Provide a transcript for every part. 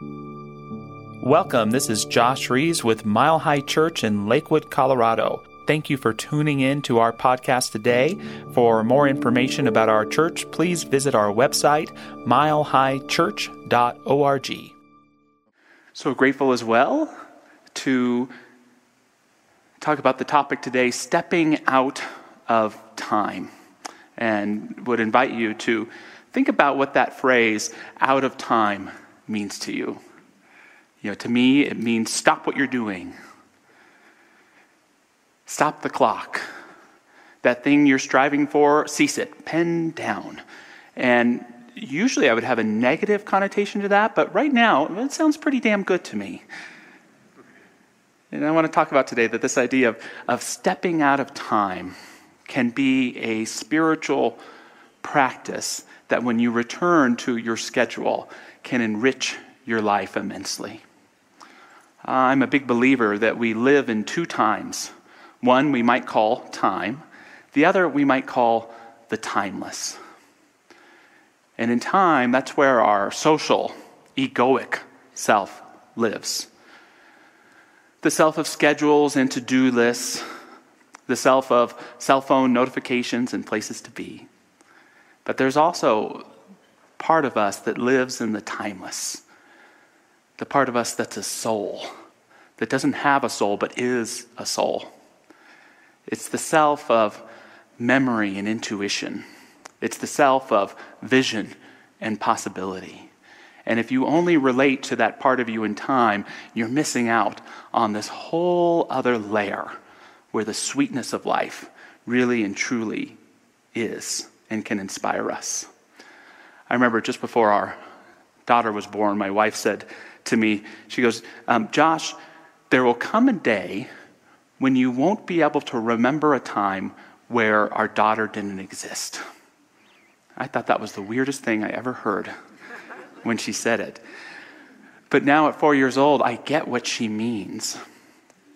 Welcome. This is Josh Reeves with Mile High Church in Lakewood, Colorado. Thank you for tuning in to our podcast today. For more information about our church, please visit our website, milehighchurch.org. So grateful as well to talk about the topic today stepping out of time. And would invite you to think about what that phrase, out of time, means to you. You know, to me, it means stop what you're doing. Stop the clock. That thing you're striving for, cease it, pen down. And usually I would have a negative connotation to that, but right now it sounds pretty damn good to me. And I want to talk about today that this idea of, of stepping out of time can be a spiritual practice that when you return to your schedule can enrich your life immensely. Uh, I'm a big believer that we live in two times. One we might call time, the other we might call the timeless. And in time, that's where our social, egoic self lives. The self of schedules and to do lists, the self of cell phone notifications and places to be. But there's also part of us that lives in the timeless, the part of us that's a soul, that doesn't have a soul but is a soul. It's the self of memory and intuition, it's the self of vision and possibility. And if you only relate to that part of you in time, you're missing out on this whole other layer where the sweetness of life really and truly is and can inspire us. I remember just before our daughter was born, my wife said to me, She goes, um, Josh, there will come a day when you won't be able to remember a time where our daughter didn't exist. I thought that was the weirdest thing I ever heard when she said it. But now at four years old, I get what she means.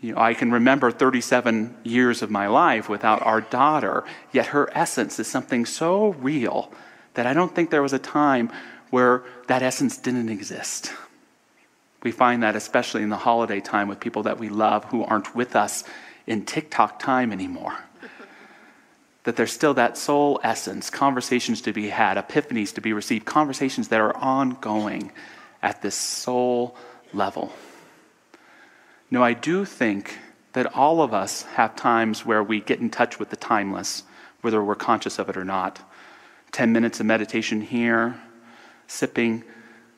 You know, I can remember 37 years of my life without our daughter, yet her essence is something so real that I don't think there was a time where that essence didn't exist. We find that especially in the holiday time with people that we love who aren't with us in tick-tock time anymore. that there's still that soul essence, conversations to be had, epiphanies to be received, conversations that are ongoing at this soul level. No, I do think that all of us have times where we get in touch with the timeless, whether we're conscious of it or not. 10 minutes of meditation here, sipping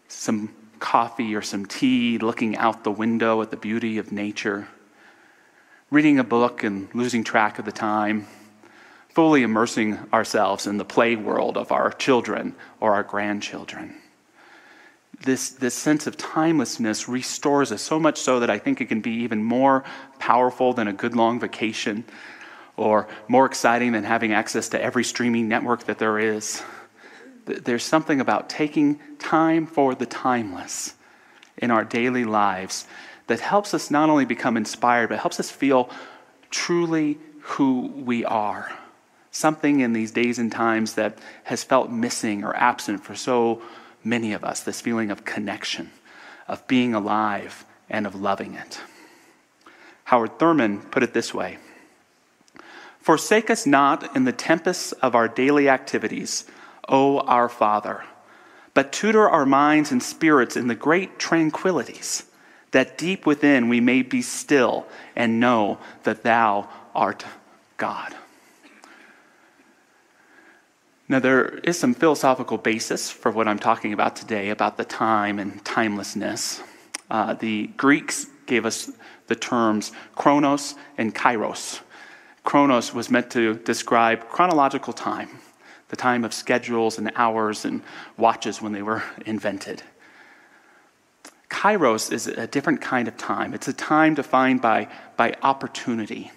some coffee or some tea, looking out the window at the beauty of nature, reading a book and losing track of the time, fully immersing ourselves in the play world of our children or our grandchildren. This, this sense of timelessness restores us so much so that I think it can be even more powerful than a good long vacation or more exciting than having access to every streaming network that there is. There's something about taking time for the timeless in our daily lives that helps us not only become inspired, but helps us feel truly who we are. Something in these days and times that has felt missing or absent for so many of us, this feeling of connection, of being alive, and of loving it. Howard Thurman put it this way Forsake us not in the tempests of our daily activities, O our Father, but tutor our minds and spirits in the great tranquillities, that deep within we may be still and know that Thou art God. Now, there is some philosophical basis for what I'm talking about today about the time and timelessness. Uh, the Greeks gave us the terms chronos and kairos. Chronos was meant to describe chronological time, the time of schedules and hours and watches when they were invented. Kairos is a different kind of time. It's a time defined by, by opportunity,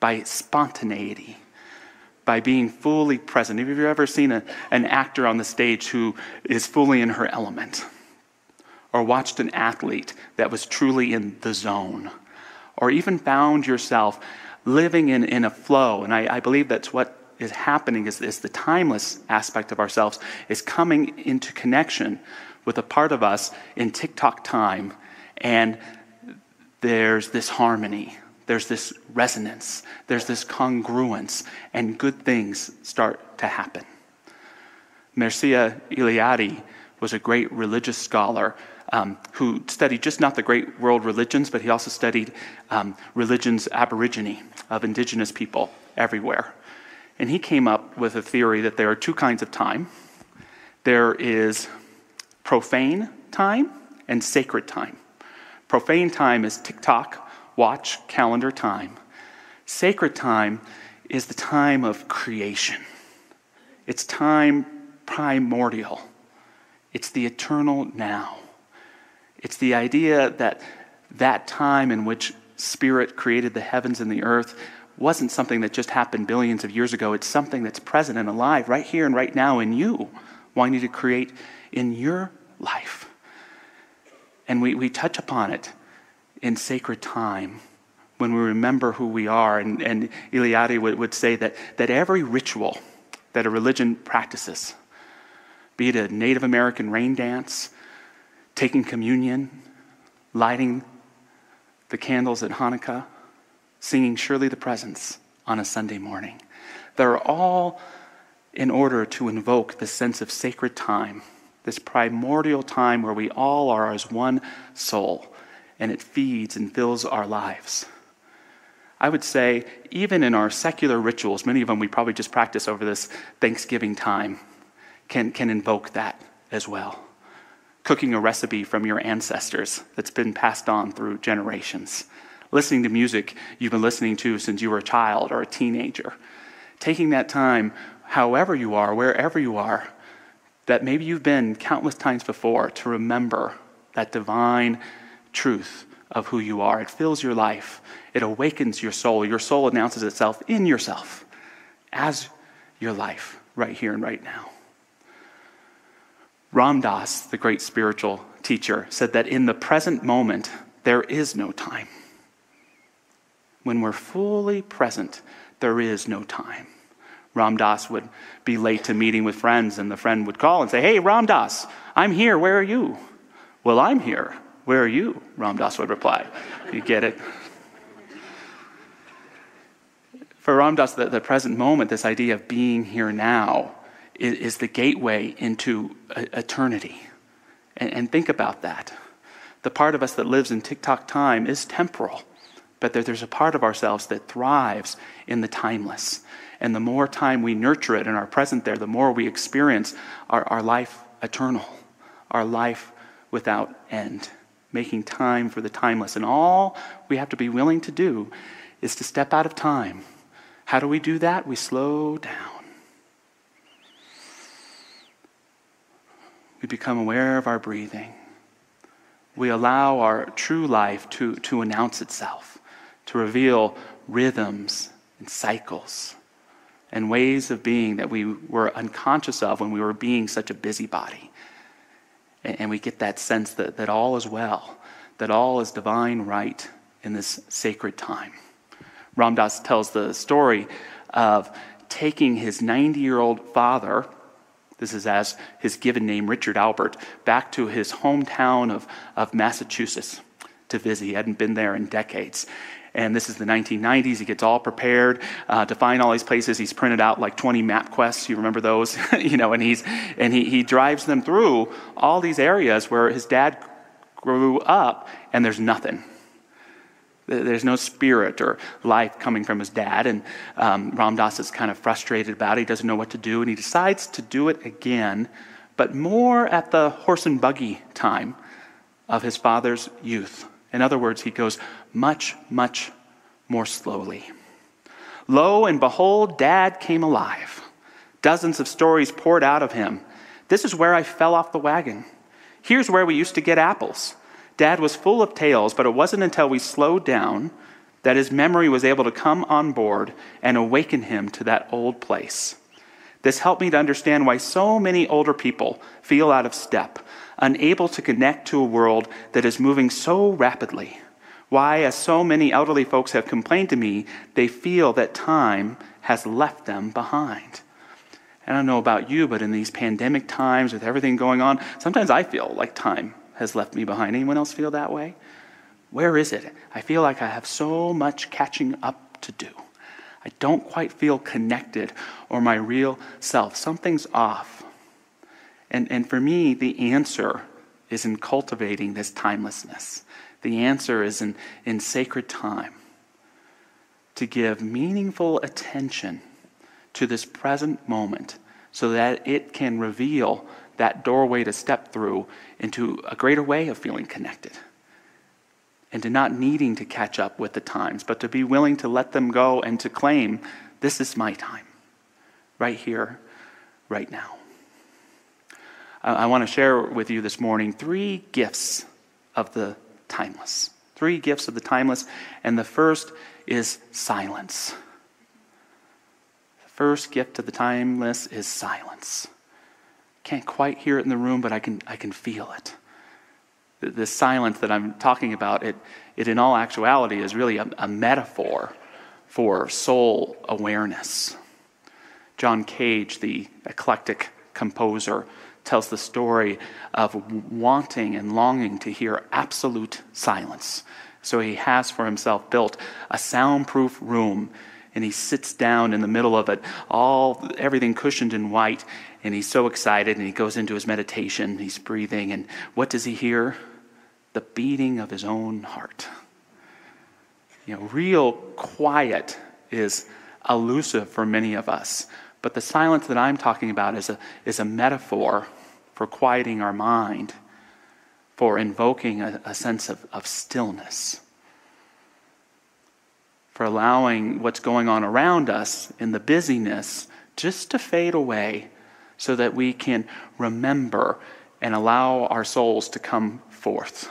by spontaneity by being fully present. Have you ever seen a, an actor on the stage who is fully in her element? Or watched an athlete that was truly in the zone? Or even found yourself living in, in a flow? And I, I believe that's what is happening is, is the timeless aspect of ourselves is coming into connection with a part of us in tick-tock time, and there's this harmony, there's this resonance, there's this congruence, and good things start to happen. Mircea Eliade was a great religious scholar um, who studied just not the great world religions, but he also studied um, religions aborigine of indigenous people everywhere. And he came up with a theory that there are two kinds of time there is profane time and sacred time. Profane time is tick-tock, watch, calendar time. Sacred time is the time of creation. It's time primordial. It's the eternal now. It's the idea that that time in which Spirit created the heavens and the earth wasn't something that just happened billions of years ago. It's something that's present and alive right here and right now in you, wanting to create in your life. And we, we touch upon it in sacred time when we remember who we are. And, and would, would say that, that every ritual that a religion practices, be it a Native American rain dance, taking communion, lighting the candles at Hanukkah, singing Surely the Presence on a Sunday morning. They're all in order to invoke the sense of sacred time, this primordial time where we all are as one soul, and it feeds and fills our lives. I would say, even in our secular rituals, many of them we probably just practice over this Thanksgiving time, can, can invoke that as well cooking a recipe from your ancestors that's been passed on through generations, listening to music you've been listening to since you were a child or a teenager, taking that time, however you are, wherever you are, that maybe you've been countless times before, to remember that divine truth of who you are. It fills your life, it awakens your soul. Your soul announces itself in yourself as your life right here and right now. Ram Dass, the great spiritual teacher, said that in the present moment, there is no time. When we're fully present, there is no time. Ram Dass would be late to meeting with friends, and the friend would call and say, Hey, Ram Dass, I'm here. Where are you? Well, I'm here. Where are you? Ram Dass would reply. You get it? For Ram Dass, the, the present moment, this idea of being here now, is, is the gateway into eternity. And, and think about that. The part of us that lives in tick-tock time is temporal, but there, there's a part of ourselves that thrives in the timeless. And the more time we nurture it and are present there, the more we experience our, our life eternal, our life without end, making time for the timeless. And all we have to be willing to do is to step out of time. How do we do that? We slow down. We become aware of our breathing. We allow our true life to, to announce itself, to reveal rhythms and cycles and ways of being that we were unconscious of when we were being such a busybody. And, and we get that sense that, that all is well, that all is divine right in this sacred time. Ram Dass tells the story of taking his 90 year old father this is as his given name, Richard Alpert, back to his hometown of, of Massachusetts to visit. He hadn't been there in decades. And this is the 1990s. He gets all prepared uh, to find all these places. He's printed out like 20 MapQuests. You remember those? you know, and, he's, and he, he drives them through all these areas where his dad grew up, and there's nothing. There's no spirit or life coming from his dad. And um, Ram Dass is kind of frustrated about it. He doesn't know what to do. And he decides to do it again, but more at the horse and buggy time of his father's youth. In other words, he goes much, much more slowly. Lo and behold, dad came alive. Dozens of stories poured out of him. This is where I fell off the wagon. Here's where we used to get apples. Dad was full of tales, but it wasn't until we slowed down that his memory was able to come on board and awaken him to that old place. This helped me to understand why so many older people feel out of step, unable to connect to a world that is moving so rapidly. Why, as so many elderly folks have complained to me, they feel that time has left them behind. I don't know about you, but in these pandemic times with everything going on, sometimes I feel like time has left me behind. Anyone else feel that way? Where is it? I feel like I have so much catching up to do. I don't quite feel connected or my real self. Something's off. And, and for me, the answer is in cultivating this timelessness. The answer is in, in sacred time to give meaningful attention to this present moment so that it can reveal that doorway to step through into a greater way of feeling connected and to not needing to catch up with the times, but to be willing to let them go and to claim, this is my time, right here, right now. I want to share with you this morning three gifts of the timeless. Three gifts of the timeless, and the first is silence. The first gift of the timeless is silence. Can't quite hear it in the room, but I can, I can feel it this silence that I'm talking about, it, it in all actuality is really a, a metaphor for soul awareness. John Cage, the eclectic composer, tells the story of wanting and longing to hear absolute silence. So he has for himself built a soundproof room and he sits down in the middle of it, all everything cushioned in white, and he's so excited and he goes into his meditation, he's breathing, and what does he hear? the beating of his own heart. You know, real quiet is elusive for many of us. But the silence that I'm talking about is a, is a metaphor for quieting our mind, for invoking a, a sense of, of stillness, for allowing what's going on around us in the busyness just to fade away so that we can remember and allow our souls to come forth.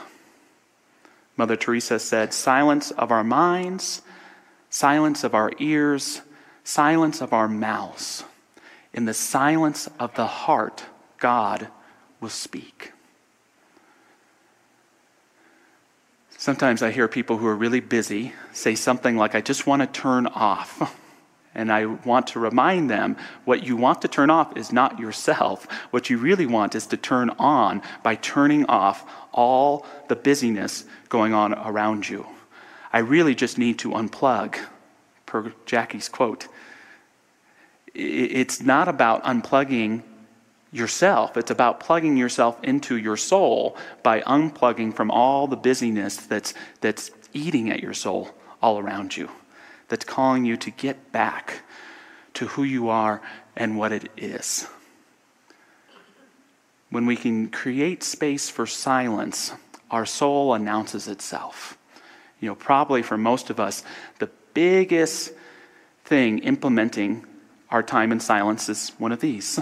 Mother Teresa said, silence of our minds, silence of our ears, silence of our mouths. In the silence of the heart, God will speak. Sometimes I hear people who are really busy say something like, I just want to turn off. And I want to remind them what you want to turn off is not yourself. What you really want is to turn on by turning off all the busyness going on around you. I really just need to unplug, per Jackie's quote. It's not about unplugging yourself, it's about plugging yourself into your soul by unplugging from all the busyness that's, that's eating at your soul all around you, that's calling you to get back to who you are and what it is when we can create space for silence, our soul announces itself. You know, probably for most of us, the biggest thing implementing our time in silence is one of these.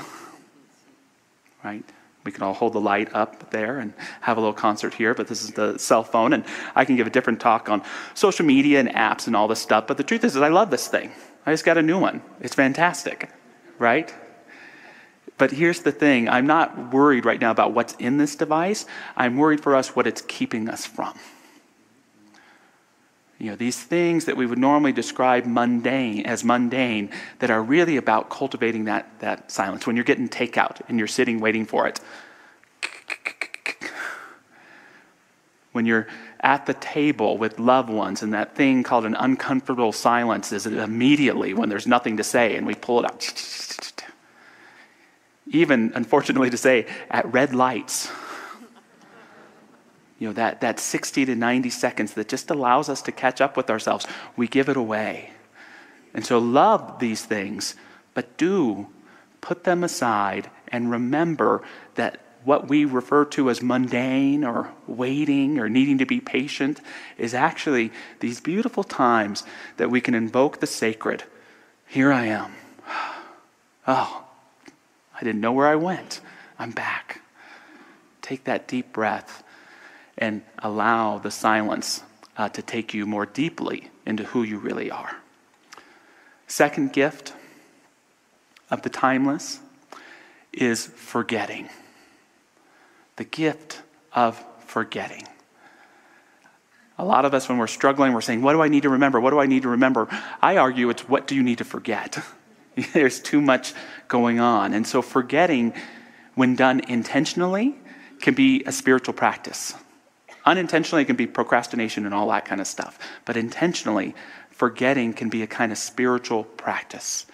right? We can all hold the light up there and have a little concert here, but this is the cell phone, and I can give a different talk on social media and apps and all this stuff. But the truth is, is I love this thing. I just got a new one. It's fantastic, right? But here's the thing I'm not worried right now about what's in this device. I'm worried for us what it's keeping us from. You know, these things that we would normally describe mundane as mundane that are really about cultivating that, that silence. When you're getting takeout and you're sitting waiting for it. When you're at the table with loved ones and that thing called an uncomfortable silence is immediately when there's nothing to say and we pull it out even, unfortunately to say, at red lights. You know, that, that 60 to 90 seconds that just allows us to catch up with ourselves, we give it away. And so, love these things, but do put them aside and remember that what we refer to as mundane or waiting or needing to be patient is actually these beautiful times that we can invoke the sacred. Here I am. Oh, I didn't know where I went. I'm back. Take that deep breath and allow the silence uh, to take you more deeply into who you really are. Second gift of the timeless is forgetting. The gift of forgetting. A lot of us, when we're struggling, we're saying, What do I need to remember? What do I need to remember? I argue it's what do you need to forget? There's too much going on. And so forgetting, when done intentionally, can be a spiritual practice. Unintentionally, it can be procrastination and all that kind of stuff. But intentionally, forgetting can be a kind of spiritual practice.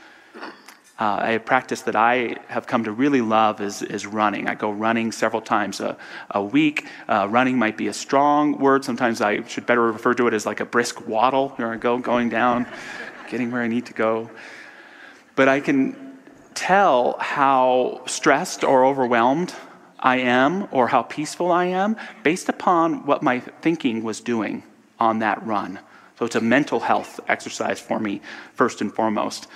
Uh, a practice that I have come to really love is, is running. I go running several times a, a week. Uh, running might be a strong word. Sometimes I should better refer to it as like a brisk waddle. Here I go, going down, getting where I need to go. But I can tell how stressed or overwhelmed I am or how peaceful I am based upon what my thinking was doing on that run. So it's a mental health exercise for me, first and foremost.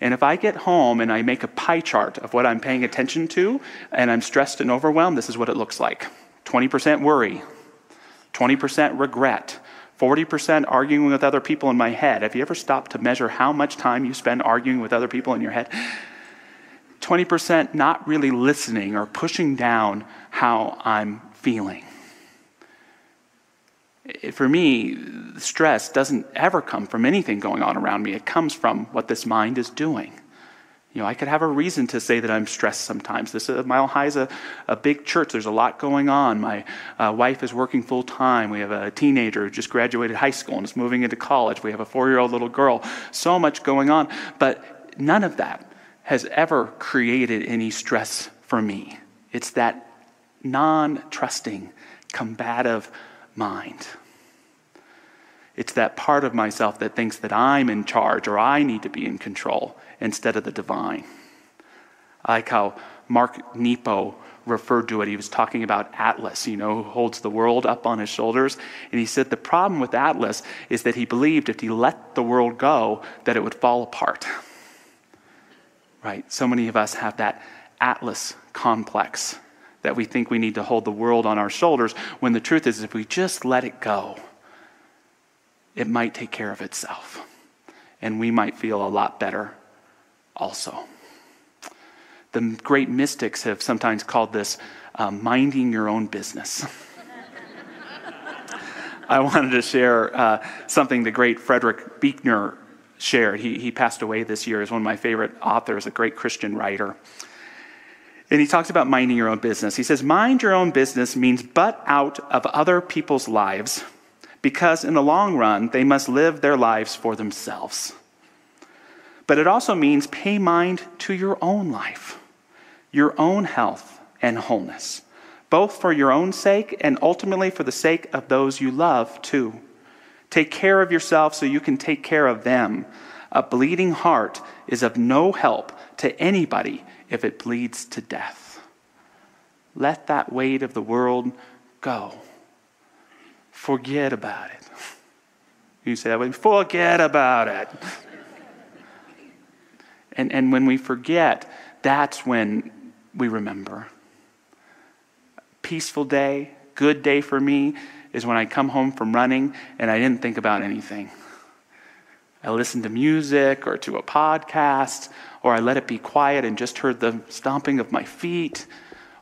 And if I get home and I make a pie chart of what I'm paying attention to and I'm stressed and overwhelmed, this is what it looks like 20% worry, 20% regret, 40% arguing with other people in my head. Have you ever stopped to measure how much time you spend arguing with other people in your head? 20% not really listening or pushing down how I'm feeling. For me, stress doesn't ever come from anything going on around me. It comes from what this mind is doing. You know, I could have a reason to say that I'm stressed sometimes. This uh, Mile High is a, a big church. There's a lot going on. My uh, wife is working full time. We have a teenager who just graduated high school and is moving into college. We have a four year old little girl. So much going on. But none of that has ever created any stress for me. It's that non trusting, combative mind. It's that part of myself that thinks that I'm in charge or I need to be in control instead of the divine. I like how Mark Nepo referred to it. He was talking about Atlas, you know, who holds the world up on his shoulders. And he said the problem with Atlas is that he believed if he let the world go, that it would fall apart right? So many of us have that Atlas complex that we think we need to hold the world on our shoulders when the truth is, if we just let it go, it might take care of itself. And we might feel a lot better also. The great mystics have sometimes called this uh, minding your own business. I wanted to share uh, something the great Frederick Buechner shared. He, he passed away this year as one of my favorite authors, a great Christian writer. And he talks about minding your own business. He says, Mind your own business means butt out of other people's lives because in the long run, they must live their lives for themselves. But it also means pay mind to your own life, your own health and wholeness, both for your own sake and ultimately for the sake of those you love, too. Take care of yourself so you can take care of them. A bleeding heart is of no help to anybody if it bleeds to death. Let that weight of the world go. Forget about it. You say that me, forget about it. And, and when we forget, that's when we remember. Peaceful day, good day for me is when I come home from running and I didn't think about anything. I listened to music or to a podcast, or I let it be quiet and just heard the stomping of my feet,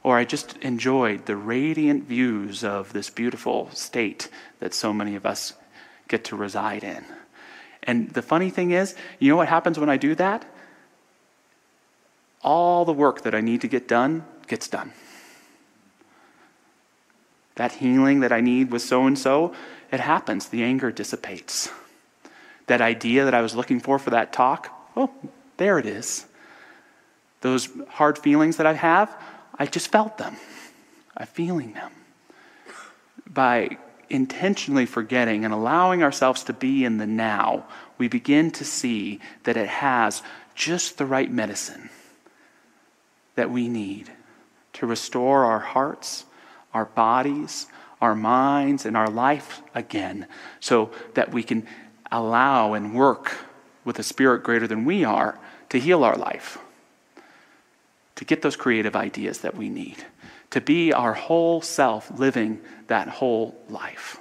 or I just enjoyed the radiant views of this beautiful state that so many of us get to reside in. And the funny thing is, you know what happens when I do that? All the work that I need to get done gets done that healing that I need with so and so, it happens. The anger dissipates. That idea that I was looking for for that talk, oh, there it is. Those hard feelings that I have, I just felt them. I'm feeling them. By intentionally forgetting and allowing ourselves to be in the now, we begin to see that it has just the right medicine that we need to restore our hearts our bodies, our minds, and our life again so that we can allow and work with a spirit greater than we are to heal our life, to get those creative ideas that we need, to be our whole self living that whole life.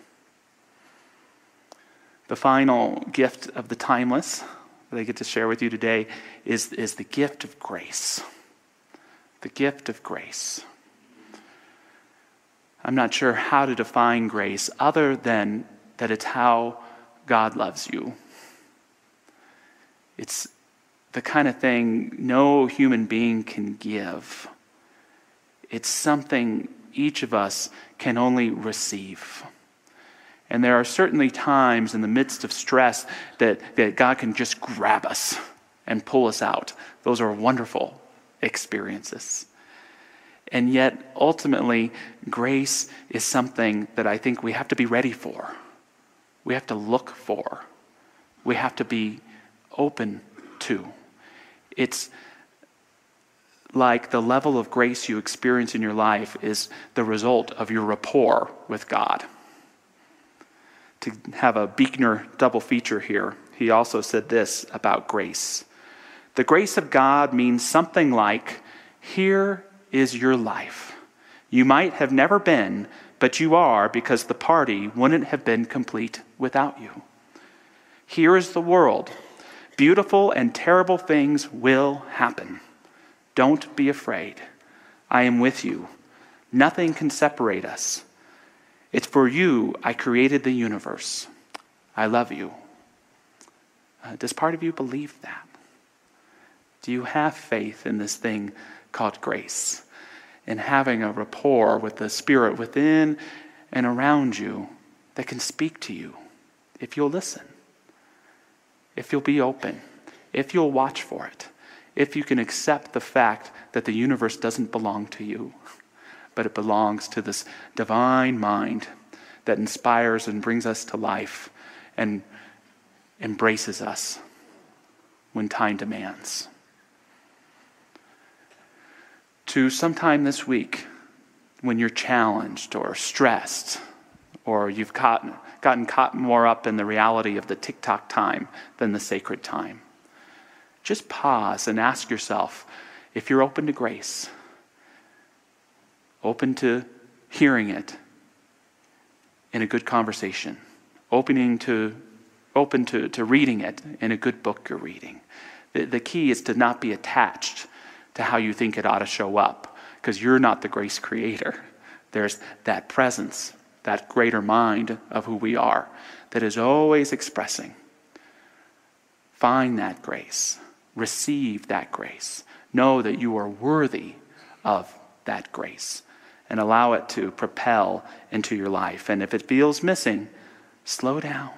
The final gift of the timeless that I get to share with you today is, is the gift of grace. The gift of grace. I'm not sure how to define grace other than that it's how God loves you. It's the kind of thing no human being can give. It's something each of us can only receive. And there are certainly times in the midst of stress that, that God can just grab us and pull us out. Those are wonderful experiences. And yet, ultimately, grace is something that I think we have to be ready for. We have to look for. We have to be open to. It's like the level of grace you experience in your life is the result of your rapport with God. To have a Buechner double feature here, he also said this about grace. The grace of God means something like, Here is your life. You might have never been, but you are because the party wouldn't have been complete without you. Here is the world. Beautiful and terrible things will happen. Don't be afraid. I am with you. Nothing can separate us. It's for you I created the universe. I love you. Uh, does part of you believe that? Do you have faith in this thing called grace? In having a rapport with the Spirit within and around you that can speak to you if you'll listen, if you'll be open, if you'll watch for it, if you can accept the fact that the universe doesn't belong to you, but it belongs to this divine mind that inspires and brings us to life and embraces us when time demands. To sometime this week, when you're challenged or stressed, or you've gotten, gotten caught more up in the reality of the tick-tock time than the sacred time, just pause and ask yourself if you're open to grace, open to hearing it in a good conversation, opening to, open to, to reading it in a good book you're reading. The, the key is to not be attached to how you think it ought to show up, because you're not the grace creator. There's that presence, that greater mind of who we are, that is always expressing. Find that grace, receive that grace, know that you are worthy of that grace and allow it to propel into your life. And if it feels missing, slow down,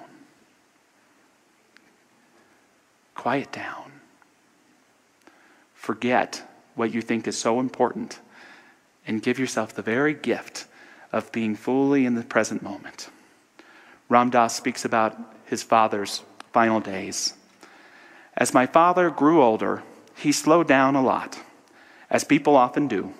quiet down, forget what you think is so important, and give yourself the very gift of being fully in the present moment. Ram Dass speaks about his father's final days. As my father grew older, he slowed down a lot, as people often do.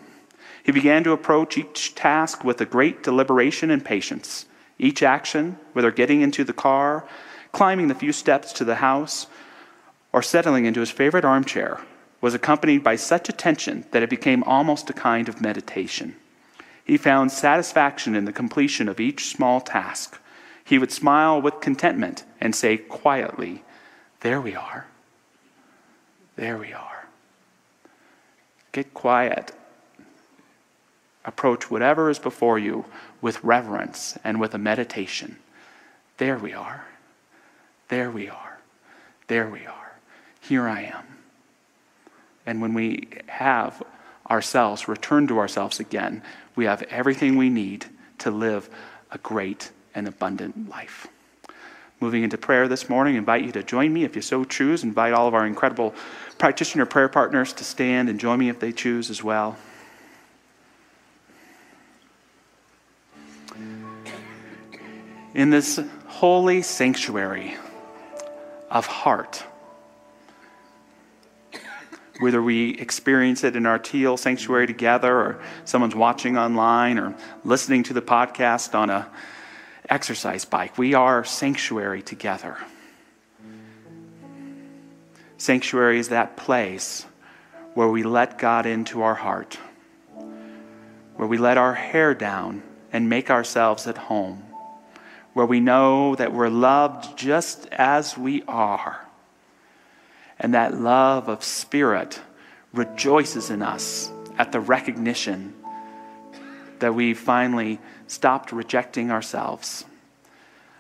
He began to approach each task with a great deliberation and patience. Each action, whether getting into the car, climbing the few steps to the house, or settling into his favorite armchair, was accompanied by such attention that it became almost a kind of meditation. He found satisfaction in the completion of each small task. He would smile with contentment and say quietly, There we are. There we are. Get quiet approach whatever is before you with reverence and with a meditation. There we are. There we are. There we are. Here I am. And when we have ourselves, return to ourselves again, we have everything we need to live a great and abundant life. Moving into prayer this morning, I invite you to join me if you so choose. Invite all of our incredible practitioner prayer partners to stand and join me if they choose as well. in this holy sanctuary of heart. Whether we experience it in our teal sanctuary together, or someone's watching online, or listening to the podcast on a exercise bike, we are sanctuary together. Sanctuary is that place where we let God into our heart, where we let our hair down and make ourselves at home where we know that we're loved just as we are. And that love of spirit rejoices in us at the recognition that we finally stopped rejecting ourselves.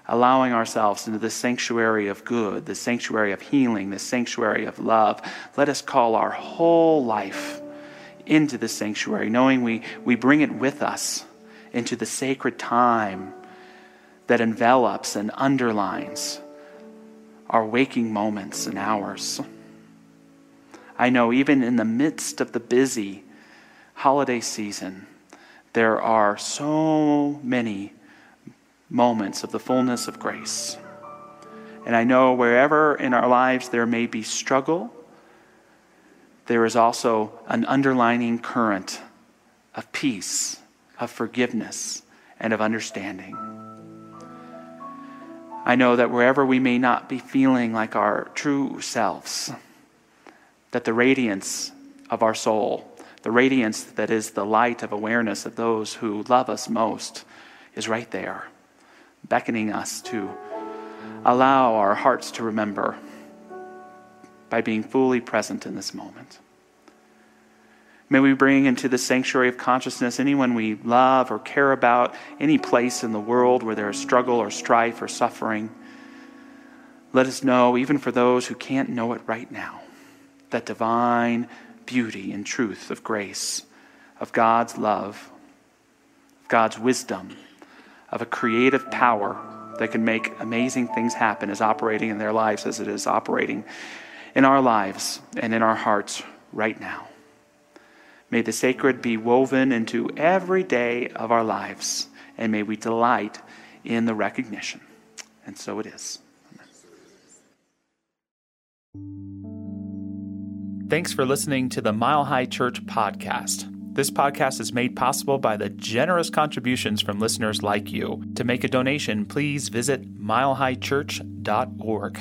allowing ourselves into the sanctuary of good, the sanctuary of healing, the sanctuary of love. Let us call our whole life into the sanctuary, knowing we, we bring it with us into the sacred time that envelops and underlines our waking moments and hours. I know even in the midst of the busy holiday season, there are so many moments of the fullness of grace. And I know wherever in our lives there may be struggle, there is also an underlining current of peace, of forgiveness, and of understanding. I know that wherever we may not be feeling like our true selves, that the radiance of our soul, the radiance that is the light of awareness of those who love us most, is right there beckoning us to allow our hearts to remember by being fully present in this moment. May we bring into the sanctuary of consciousness anyone we love or care about, any place in the world where there is struggle or strife or suffering. Let us know, even for those who can't know it right now, that divine beauty and truth of grace, of God's love, of God's wisdom of a creative power that can make amazing things happen is operating in their lives as it is operating in our lives and in our hearts right now. May the sacred be woven into every day of our lives, and may we delight in the recognition. And so it is. Amen. Thanks for listening to the Mile High Church podcast. This podcast is made possible by the generous contributions from listeners like you. To make a donation, please visit milehighchurch.org.